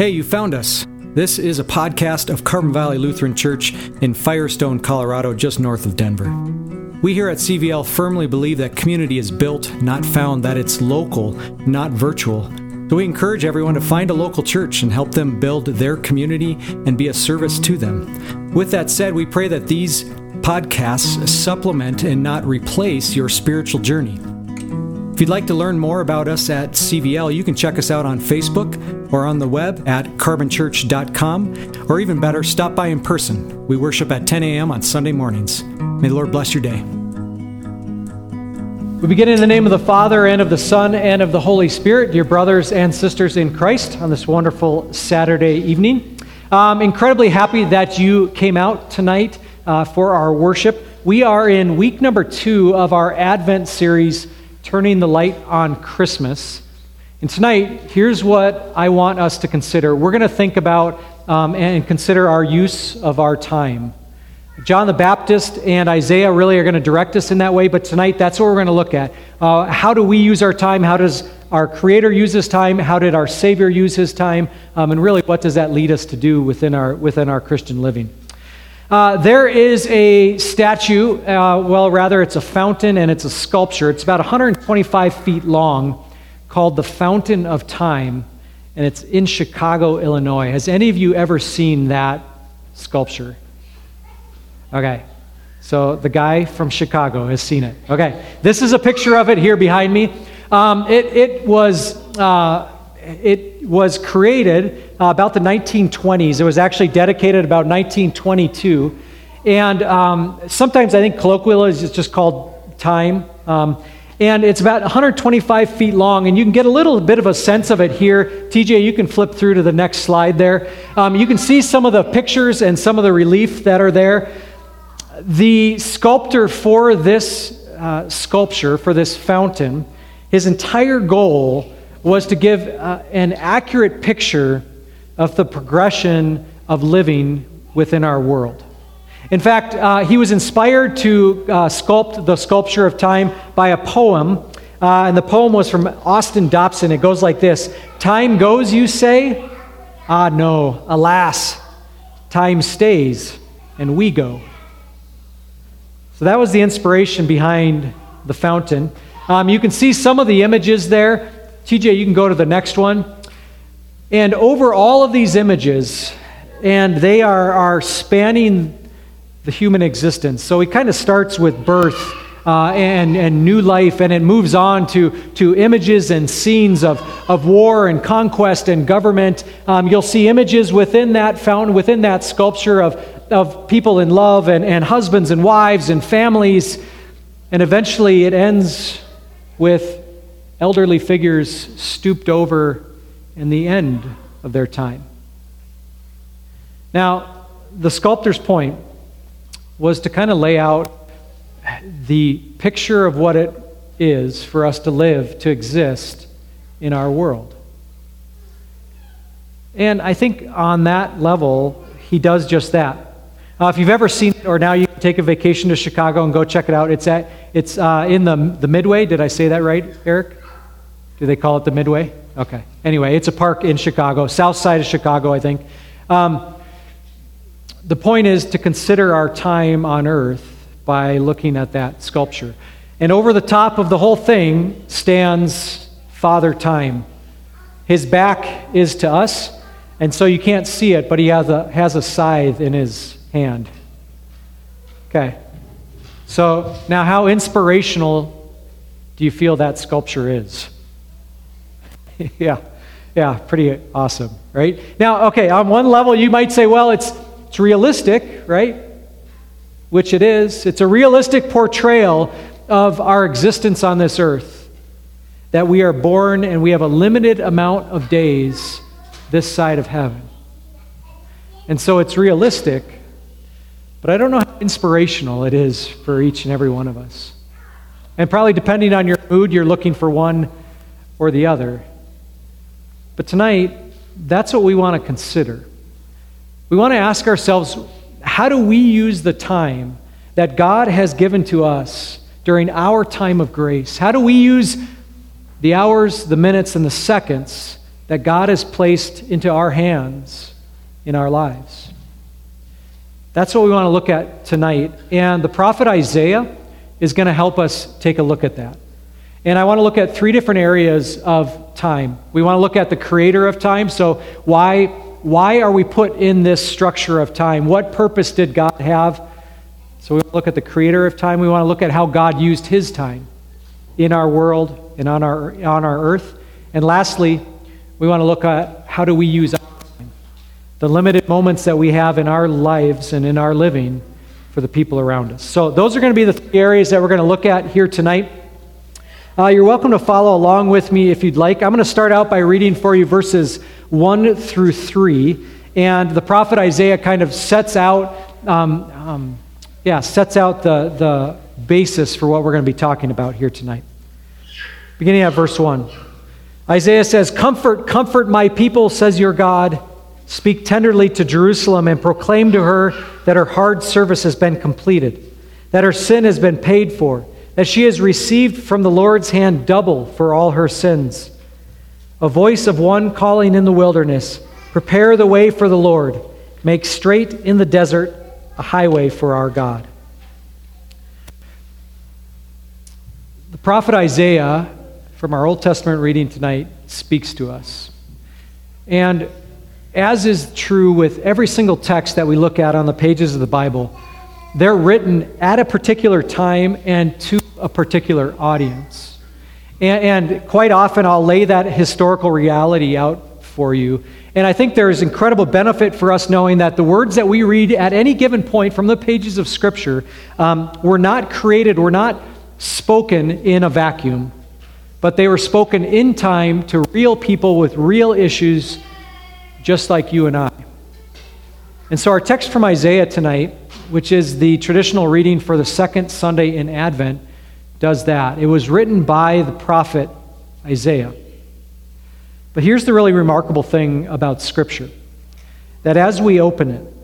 Hey, you found us. This is a podcast of Carbon Valley Lutheran Church in Firestone, Colorado, just north of Denver. We here at CVL firmly believe that community is built, not found, that it's local, not virtual. So we encourage everyone to find a local church and help them build their community and be a service to them. With that said, we pray that these podcasts supplement and not replace your spiritual journey. If you'd like to learn more about us at CVL, you can check us out on Facebook or on the web at carbonchurch.com, or even better, stop by in person. We worship at 10 a.m. on Sunday mornings. May the Lord bless your day. We begin in the name of the Father, and of the Son, and of the Holy Spirit, dear brothers and sisters in Christ, on this wonderful Saturday evening. I'm incredibly happy that you came out tonight uh, for our worship. We are in week number two of our Advent series turning the light on Christmas. And tonight, here's what I want us to consider. We're going to think about um, and consider our use of our time. John the Baptist and Isaiah really are going to direct us in that way, but tonight that's what we're going to look at. Uh, how do we use our time? How does our Creator use his time? How did our Savior use his time? Um, and really, what does that lead us to do within our, within our Christian living? Uh, there is a statue, uh, well, rather, it's a fountain and it's a sculpture. It's about 125 feet long called the Fountain of Time, and it's in Chicago, Illinois. Has any of you ever seen that sculpture? Okay, so the guy from Chicago has seen it. Okay, this is a picture of it here behind me. Um, it, it was. Uh, it was created uh, about the 1920s. It was actually dedicated about 1922. And um, sometimes I think colloquially it's just called time. Um, and it's about 125 feet long, and you can get a little bit of a sense of it here. TJ, you can flip through to the next slide there. Um, you can see some of the pictures and some of the relief that are there. The sculptor for this uh, sculpture, for this fountain, his entire goal was to give uh, an accurate picture of the progression of living within our world. In fact, uh, he was inspired to uh, sculpt the sculpture of time by a poem, uh, and the poem was from Austin Dobson. It goes like this Time goes, you say? Ah, no, alas, time stays, and we go. So that was the inspiration behind the fountain. Um, you can see some of the images there. TJ, you can go to the next one. And over all of these images, and they are, are spanning the human existence. So it kind of starts with birth uh, and, and new life, and it moves on to, to images and scenes of, of war and conquest and government. Um, you'll see images within that fountain, within that sculpture of, of people in love and, and husbands and wives and families. And eventually it ends with elderly figures stooped over in the end of their time. Now, the sculptor's point was to kind of lay out the picture of what it is for us to live, to exist in our world. And I think on that level, he does just that. Uh, if you've ever seen it, or now you can take a vacation to Chicago and go check it out, it's, at, it's uh, in the, the Midway. Did I say that right, Eric? Do they call it the Midway? Okay. Anyway, it's a park in Chicago, south side of Chicago, I think. Um, the point is to consider our time on earth by looking at that sculpture. And over the top of the whole thing stands Father Time. His back is to us, and so you can't see it, but he has a, has a scythe in his hand. Okay. So now, how inspirational do you feel that sculpture is? yeah, yeah, pretty awesome, right? Now, okay, on one level, you might say, well, it's, it's realistic, right? Which it is. It's a realistic portrayal of our existence on this earth. That we are born and we have a limited amount of days this side of heaven. And so it's realistic, but I don't know how inspirational it is for each and every one of us. And probably depending on your mood, you're looking for one or the other. But tonight, that's what we want to consider. We want to ask ourselves how do we use the time that God has given to us during our time of grace? How do we use the hours, the minutes, and the seconds that God has placed into our hands in our lives. That's what we want to look at tonight. And the prophet Isaiah is going to help us take a look at that. And I want to look at three different areas of time. We want to look at the creator of time. So, why, why are we put in this structure of time? What purpose did God have? So, we look at the creator of time. We want to look at how God used his time in our world and on our, on our earth. And lastly, we want to look at how do we use our time, the limited moments that we have in our lives and in our living for the people around us. So, those are going to be the three areas that we're going to look at here tonight. Uh, you're welcome to follow along with me if you'd like. I'm going to start out by reading for you verses 1 through 3. And the prophet Isaiah kind of sets out, um, um, yeah, sets out the, the basis for what we're going to be talking about here tonight. Beginning at verse 1. Isaiah says, Comfort, comfort my people, says your God. Speak tenderly to Jerusalem and proclaim to her that her hard service has been completed, that her sin has been paid for that she has received from the Lord's hand double for all her sins. A voice of one calling in the wilderness Prepare the way for the Lord, make straight in the desert a highway for our God. The prophet Isaiah, from our Old Testament reading tonight, speaks to us. And as is true with every single text that we look at on the pages of the Bible, they're written at a particular time and to a particular audience. And, and, quite often, I'll lay that historical reality out for you. And I think there is incredible benefit for us knowing that the words that we read at any given point from the pages of Scripture um, were not created, were not spoken in a vacuum, but they were spoken in time to real people with real issues, just like you and I. And so, our text from Isaiah tonight, which is the traditional reading for the second Sunday in Advent, does that. It was written by the prophet Isaiah. But here's the really remarkable thing about Scripture that as we open it,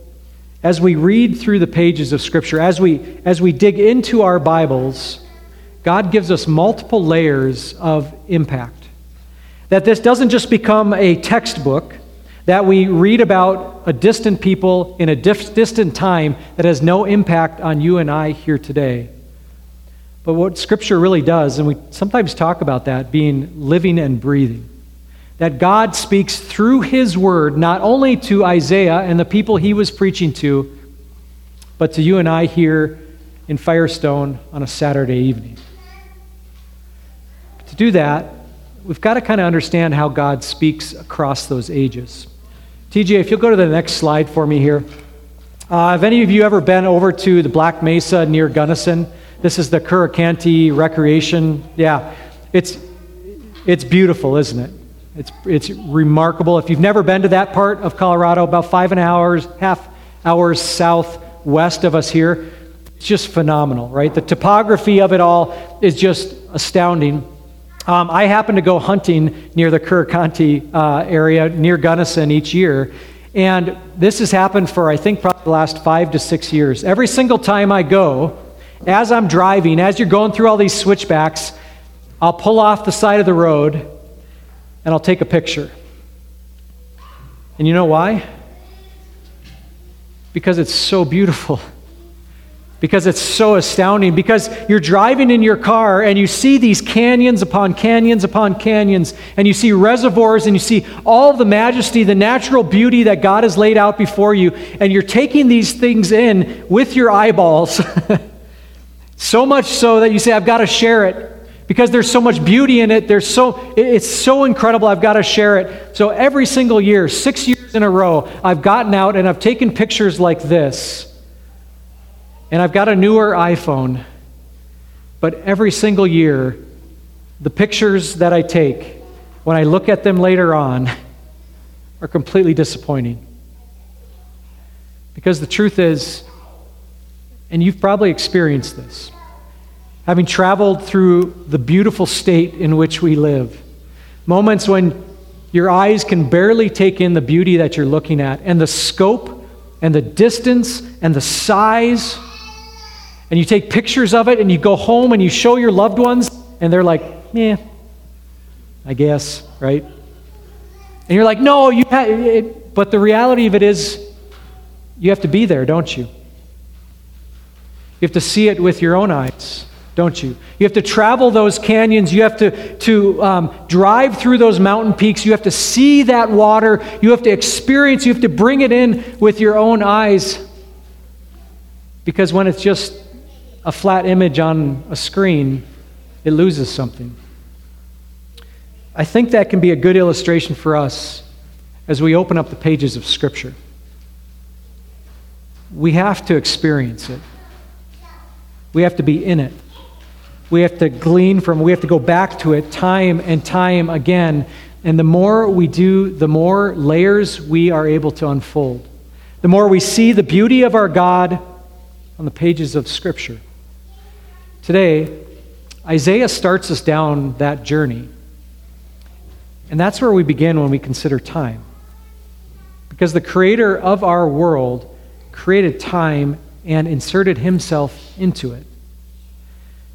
as we read through the pages of Scripture, as we, as we dig into our Bibles, God gives us multiple layers of impact. That this doesn't just become a textbook that we read about a distant people in a distant time that has no impact on you and I here today. But what Scripture really does, and we sometimes talk about that being living and breathing, that God speaks through His Word not only to Isaiah and the people he was preaching to, but to you and I here in Firestone on a Saturday evening. To do that, we've got to kind of understand how God speaks across those ages. TJ, if you'll go to the next slide for me here. Uh, have any of you ever been over to the Black Mesa near Gunnison? This is the Curecanti Recreation. Yeah, it's, it's beautiful, isn't it? It's, it's remarkable. If you've never been to that part of Colorado, about five and a hours, half hours southwest of us here, it's just phenomenal, right? The topography of it all is just astounding. Um, I happen to go hunting near the Curecanti uh, area, near Gunnison, each year. And this has happened for, I think, probably the last five to six years. Every single time I go, as I'm driving, as you're going through all these switchbacks, I'll pull off the side of the road and I'll take a picture. And you know why? Because it's so beautiful. Because it's so astounding. Because you're driving in your car and you see these canyons upon canyons upon canyons, and you see reservoirs and you see all the majesty, the natural beauty that God has laid out before you, and you're taking these things in with your eyeballs. So much so that you say, I've got to share it because there's so much beauty in it. There's so, it's so incredible, I've got to share it. So every single year, six years in a row, I've gotten out and I've taken pictures like this. And I've got a newer iPhone. But every single year, the pictures that I take, when I look at them later on, are completely disappointing. Because the truth is, and you've probably experienced this. Having traveled through the beautiful state in which we live, moments when your eyes can barely take in the beauty that you're looking at, and the scope, and the distance, and the size, and you take pictures of it, and you go home and you show your loved ones, and they're like, yeah, I guess, right? And you're like, no, you ha- but the reality of it is, you have to be there, don't you? You have to see it with your own eyes, don't you? You have to travel those canyons. You have to, to um, drive through those mountain peaks. You have to see that water. You have to experience, you have to bring it in with your own eyes. Because when it's just a flat image on a screen, it loses something. I think that can be a good illustration for us as we open up the pages of Scripture. We have to experience it, we have to be in it. We have to glean from, we have to go back to it time and time again. And the more we do, the more layers we are able to unfold. The more we see the beauty of our God on the pages of Scripture. Today, Isaiah starts us down that journey. And that's where we begin when we consider time. Because the creator of our world created time and inserted himself into it.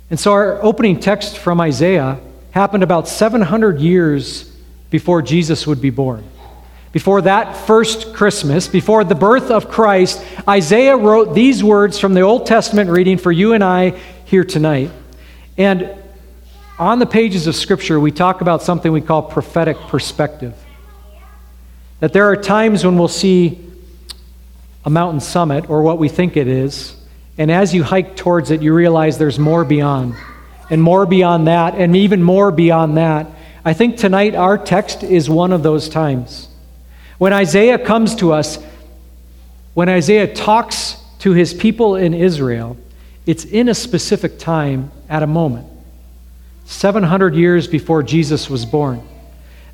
And so our opening text from Isaiah happened about 700 years before Jesus would be born. Before that first Christmas, before the birth of Christ, Isaiah wrote these words from the Old Testament reading for you and I here tonight. And on the pages of Scripture, we talk about something we call prophetic perspective. That there are times when we'll see a mountain summit, or what we think it is, and as you hike towards it, you realize there's more beyond, and more beyond that, and even more beyond that. I think tonight our text is one of those times. When Isaiah comes to us, when Isaiah talks to his people in Israel, it's in a specific time at a moment. 700 years before Jesus was born.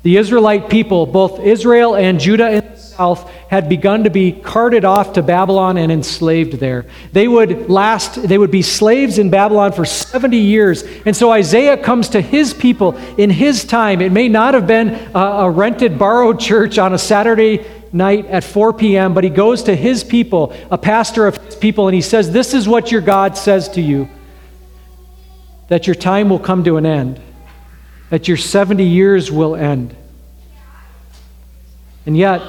The Israelite people, both Israel and Judah in the south, had begun to be carted off to Babylon and enslaved there. They would last, they would be slaves in Babylon for 70 years. And so Isaiah comes to his people in his time. It may not have been a, a rented, borrowed church on a Saturday night at 4 p.m., but he goes to his people, a pastor of his people, and he says, This is what your God says to you that your time will come to an end, that your 70 years will end. And yet,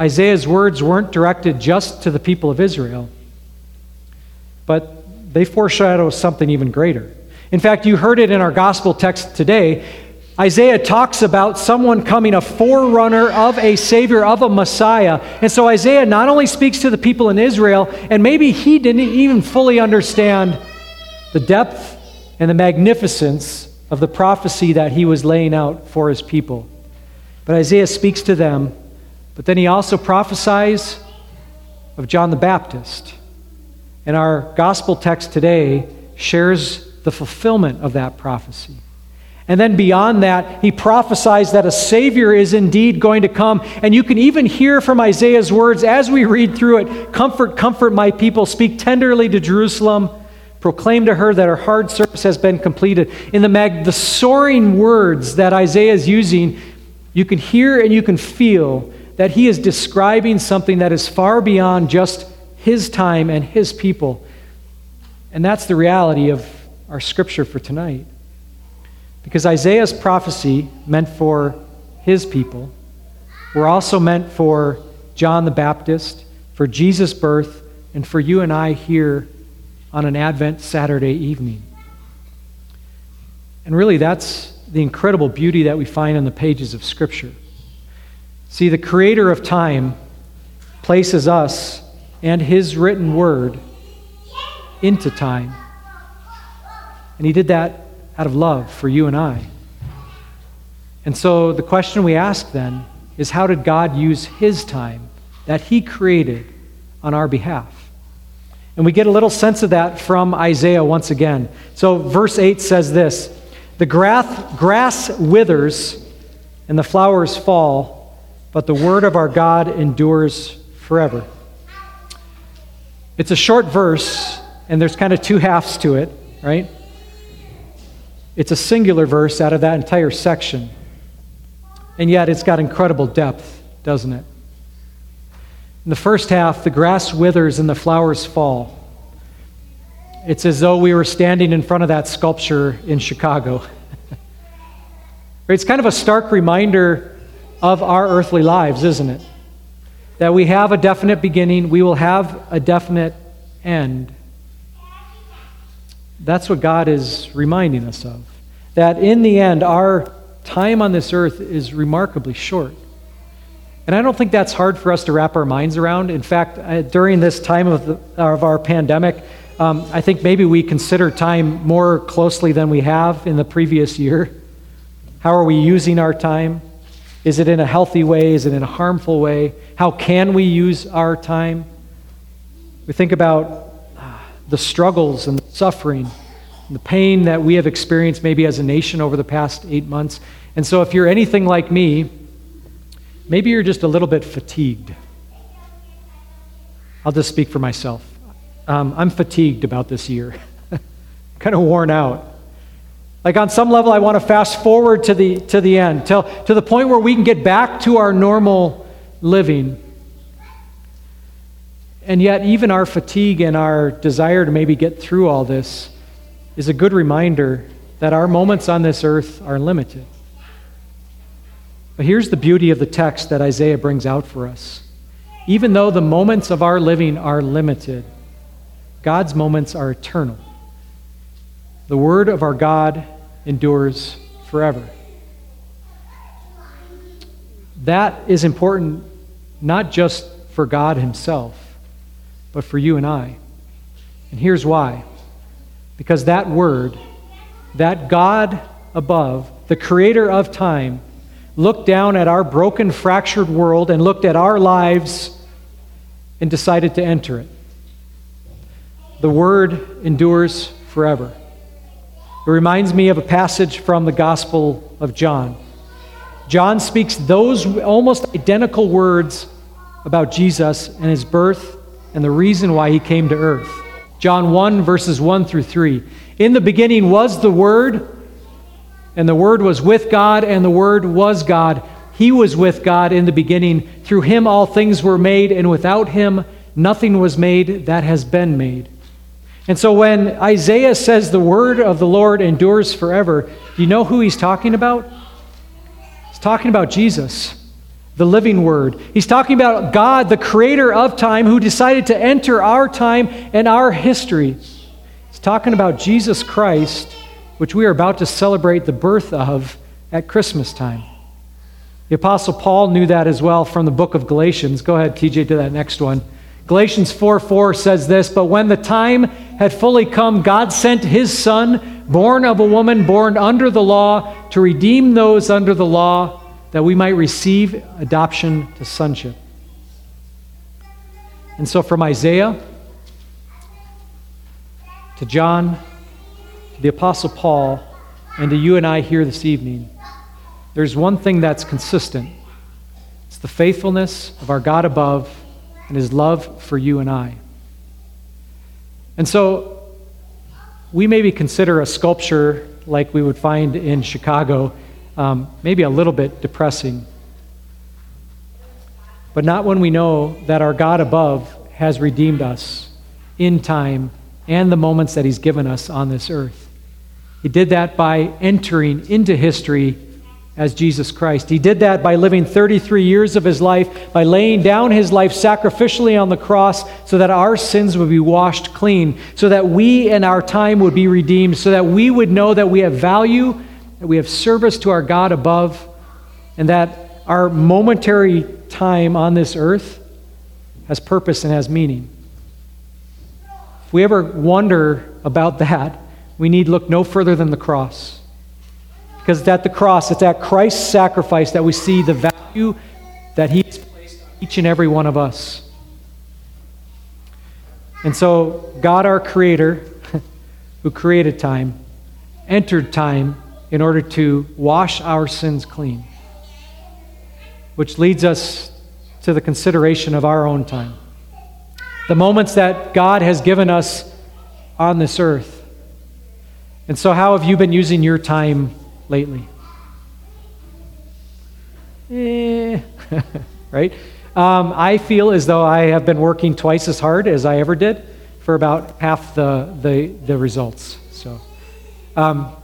Isaiah's words weren't directed just to the people of Israel, but they foreshadow something even greater. In fact, you heard it in our gospel text today. Isaiah talks about someone coming, a forerunner of a Savior, of a Messiah. And so Isaiah not only speaks to the people in Israel, and maybe he didn't even fully understand the depth and the magnificence of the prophecy that he was laying out for his people. But Isaiah speaks to them, but then he also prophesies of John the Baptist. And our gospel text today shares the fulfillment of that prophecy. And then beyond that, he prophesies that a Savior is indeed going to come. And you can even hear from Isaiah's words as we read through it Comfort, comfort my people, speak tenderly to Jerusalem. Proclaim to her that her hard service has been completed. In the, mag- the soaring words that Isaiah is using, you can hear and you can feel that he is describing something that is far beyond just his time and his people. And that's the reality of our scripture for tonight. Because Isaiah's prophecy meant for his people were also meant for John the Baptist, for Jesus' birth, and for you and I here on an Advent Saturday evening. And really, that's the incredible beauty that we find in the pages of Scripture. See, the creator of time places us and his written word into time. And he did that out of love for you and I. And so the question we ask then is how did God use his time that he created on our behalf? And we get a little sense of that from Isaiah once again. So, verse 8 says this The grass, withers and the flowers fall, but the word of our God endures forever. It's a short verse, and there's kind of two halves to it, right? It's a singular verse out of that entire section. And yet it's got incredible depth, doesn't it? In the first half, the grass withers and the flowers fall. It's as though we were standing in front of that sculpture in Chicago. it's kind of a stark reminder of our earthly lives, isn't it? That we have a definite beginning, we will have a definite end. That's what God is reminding us of. That in the end, our time on this earth is remarkably short. And I don't think that's hard for us to wrap our minds around. In fact, uh, during this time of, the, of our pandemic, um, I think maybe we consider time more closely than we have in the previous year. How are we using our time? Is it in a healthy way? Is it in a harmful way? How can we use our time? We think about uh, the struggles and the suffering and the pain that we have experienced maybe as a nation over the past eight months. And so, if you're anything like me, maybe you're just a little bit fatigued. I'll just speak for myself. Um, I'm fatigued about this year, kind of worn out. Like on some level, I want to fast forward to the, to the end, till, to the point where we can get back to our normal living. And yet, even our fatigue and our desire to maybe get through all this is a good reminder that our moments on this earth are limited. But here's the beauty of the text that Isaiah brings out for us. Even though the moments of our living are limited, God's moments are eternal. The word of our God endures forever. That is important not just for God Himself, but for you and I. And here's why. Because that word, that God above, the creator of time, looked down at our broken, fractured world and looked at our lives and decided to enter it. The word endures forever. It reminds me of a passage from the Gospel of John. John speaks those almost identical words about Jesus and his birth and the reason why he came to earth. John 1, verses 1 through 3. In the beginning was the Word, and the Word was with God, and the Word was God. He was with God in the beginning. Through him all things were made, and without him nothing was made that has been made. And so when Isaiah says the word of the Lord endures forever, do you know who he's talking about? He's talking about Jesus, the living word. He's talking about God, the creator of time, who decided to enter our time and our history. He's talking about Jesus Christ, which we are about to celebrate the birth of at Christmas time. The Apostle Paul knew that as well from the book of Galatians. Go ahead, TJ, to that next one. Galatians 4 4 says this But when the time had fully come, God sent his Son, born of a woman, born under the law, to redeem those under the law, that we might receive adoption to sonship. And so from Isaiah to John, to the Apostle Paul, and to you and I here this evening, there's one thing that's consistent it's the faithfulness of our God above and his love for you and I. And so we maybe consider a sculpture like we would find in Chicago um, maybe a little bit depressing. But not when we know that our God above has redeemed us in time and the moments that he's given us on this earth. He did that by entering into history as Jesus Christ. He did that by living 33 years of his life, by laying down his life sacrificially on the cross so that our sins would be washed clean, so that we and our time would be redeemed, so that we would know that we have value, that we have service to our God above, and that our momentary time on this earth has purpose and has meaning. If we ever wonder about that, we need look no further than the cross. Because it's at the cross, it's at Christ's sacrifice that we see the value that He's placed on each and every one of us. And so, God, our Creator, who created time, entered time in order to wash our sins clean. Which leads us to the consideration of our own time. The moments that God has given us on this earth. And so, how have you been using your time lately? Eh, right? Um, I feel as though I have been working twice as hard as I ever did for about half the, the, the results. So, um,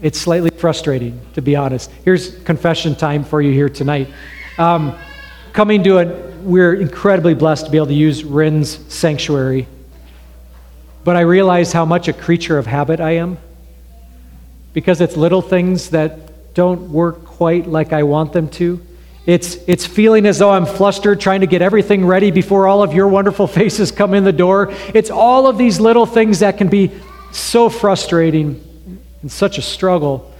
it's slightly frustrating, to be honest. Here's confession time for you here tonight. Um, coming to it, we're incredibly blessed to be able to use Rin's sanctuary. But I realize how much a creature of habit I am because it's little things that don't work quite like I want them to. It's, it's feeling as though I'm flustered trying to get everything ready before all of your wonderful faces come in the door. It's all of these little things that can be so frustrating and such a struggle.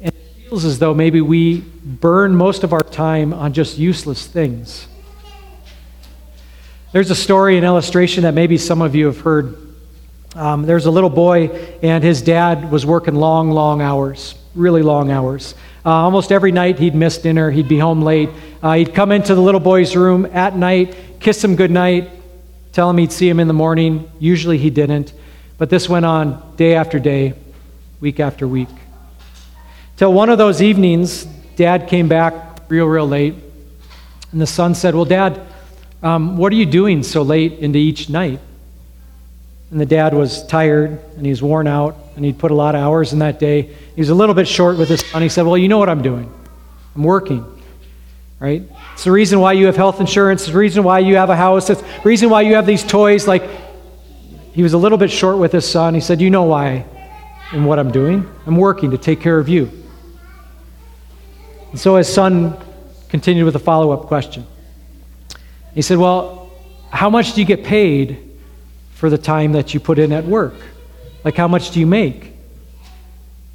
And it feels as though maybe we burn most of our time on just useless things. There's a story, an illustration that maybe some of you have heard. Um, there's a little boy, and his dad was working long, long hours, really long hours. Uh, almost every night he'd miss dinner, he'd be home late. Uh, he'd come into the little boy's room at night, kiss him goodnight, tell him he'd see him in the morning. Usually he didn't. But this went on day after day, week after week. Till one of those evenings, dad came back real, real late. And the son said, Well, dad, um, what are you doing so late into each night? And the dad was tired and he was worn out and he'd put a lot of hours in that day. He was a little bit short with his son. He said, Well, you know what I'm doing. I'm working. Right? It's the reason why you have health insurance. It's the reason why you have a house. It's the reason why you have these toys. Like, he was a little bit short with his son. He said, You know why and what I'm doing? I'm working to take care of you. And so his son continued with a follow up question. He said, Well, how much do you get paid for the time that you put in at work? Like, how much do you make?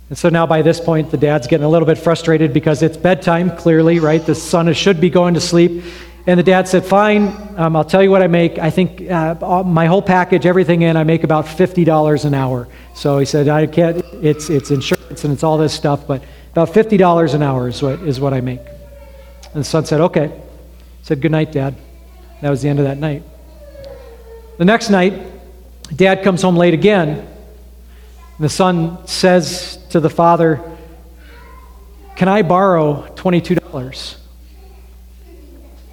And so now by this point, the dad's getting a little bit frustrated because it's bedtime, clearly, right? The son should be going to sleep. And the dad said, Fine, um, I'll tell you what I make. I think uh, my whole package, everything in, I make about $50 an hour. So he said, I can't, it's, it's insurance and it's all this stuff, but about $50 an hour is what, is what I make. And the son said, Okay. He said, Good night, Dad. That was the end of that night. The next night, Dad comes home late again. The son says to the father, Can I borrow $22?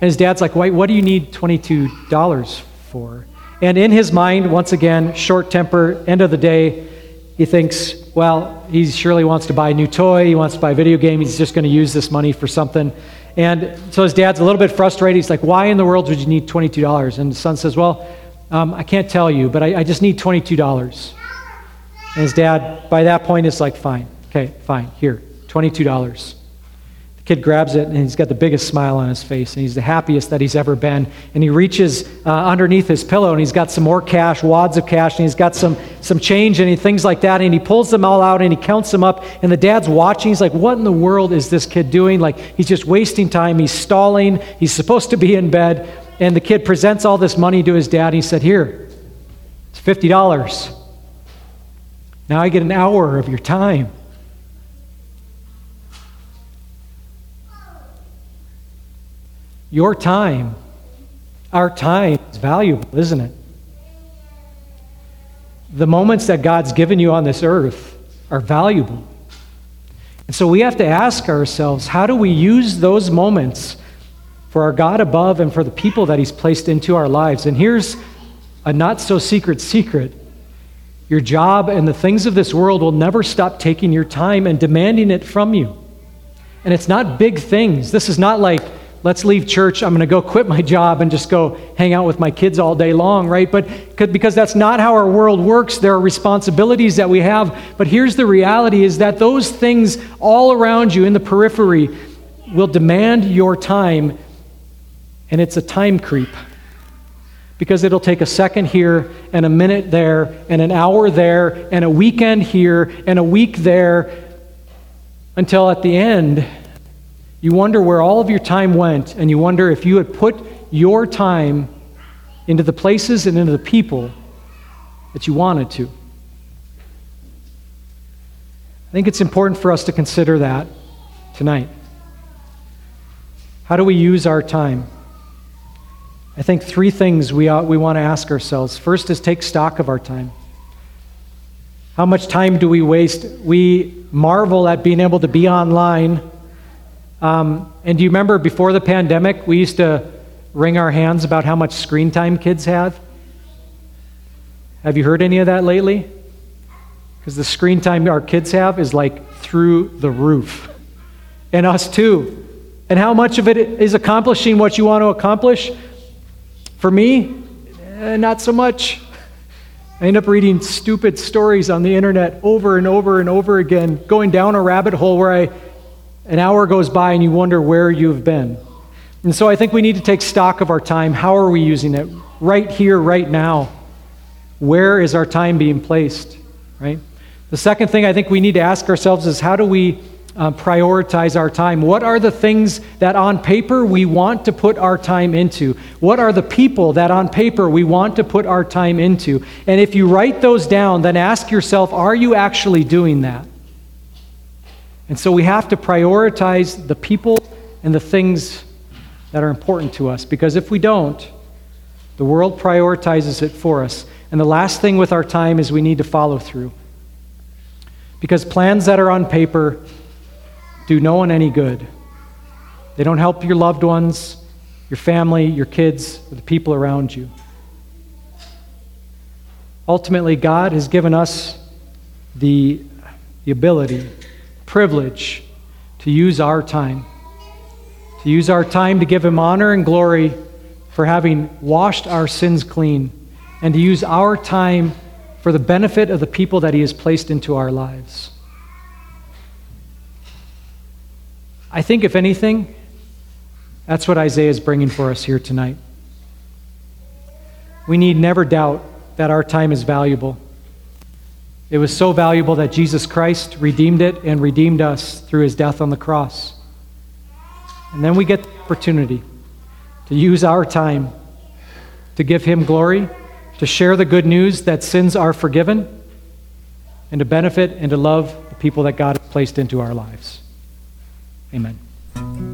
And his dad's like, Wait, what do you need $22 for? And in his mind, once again, short temper, end of the day, he thinks, well, he surely wants to buy a new toy, he wants to buy a video game, he's just going to use this money for something. And so his dad's a little bit frustrated. He's like, why in the world would you need $22? And the son says, well, um, I can't tell you, but I, I just need $22. And his dad, by that point, is like, fine, okay, fine, here, $22. The kid grabs it and he's got the biggest smile on his face and he's the happiest that he's ever been. And he reaches uh, underneath his pillow and he's got some more cash, wads of cash, and he's got some, some change and things like that. And he pulls them all out and he counts them up. And the dad's watching. He's like, What in the world is this kid doing? Like, he's just wasting time. He's stalling. He's supposed to be in bed. And the kid presents all this money to his dad. He said, Here, it's $50. Now I get an hour of your time. Your time, our time is valuable, isn't it? The moments that God's given you on this earth are valuable. And so we have to ask ourselves how do we use those moments for our God above and for the people that He's placed into our lives? And here's a not so secret secret your job and the things of this world will never stop taking your time and demanding it from you. And it's not big things. This is not like let's leave church. I'm going to go quit my job and just go hang out with my kids all day long, right? But because that's not how our world works. There are responsibilities that we have. But here's the reality is that those things all around you in the periphery will demand your time, and it's a time creep. Because it'll take a second here, and a minute there, and an hour there, and a weekend here, and a week there, until at the end, you wonder where all of your time went, and you wonder if you had put your time into the places and into the people that you wanted to. I think it's important for us to consider that tonight. How do we use our time? I think three things we, ought, we want to ask ourselves. First is take stock of our time. How much time do we waste? We marvel at being able to be online um, and do you remember before the pandemic, we used to wring our hands about how much screen time kids have? Have you heard any of that lately? Because the screen time our kids have is like through the roof. And us too. And how much of it is accomplishing what you want to accomplish? For me, eh, not so much. I end up reading stupid stories on the internet over and over and over again, going down a rabbit hole where I, an hour goes by and you wonder where you've been. And so I think we need to take stock of our time. How are we using it? Right here, right now. Where is our time being placed? Right? The second thing I think we need to ask ourselves is how do we uh, prioritize our time? What are the things that on paper we want to put our time into? What are the people that on paper we want to put our time into? And if you write those down, then ask yourself, are you actually doing that? And so we have to prioritize the people and the things that are important to us because if we don't, the world prioritizes it for us. And the last thing with our time is we need to follow through. Because plans that are on paper do no one any good. They don't help your loved ones, your family, your kids, the people around you. Ultimately, God has given us the, the ability, privilege to use our time. To use our time to give Him honor and glory for having washed our sins clean, and to use our time for the benefit of the people that He has placed into our lives. I think, if anything, that's what Isaiah is bringing for us here tonight. We need never doubt that our time is valuable. It was so valuable that Jesus Christ redeemed it and redeemed us through his death on the cross. And then we get the opportunity to use our time to give him glory to share the good news that sins are forgiven, and to benefit and to love the people that God has placed into our lives. Amen.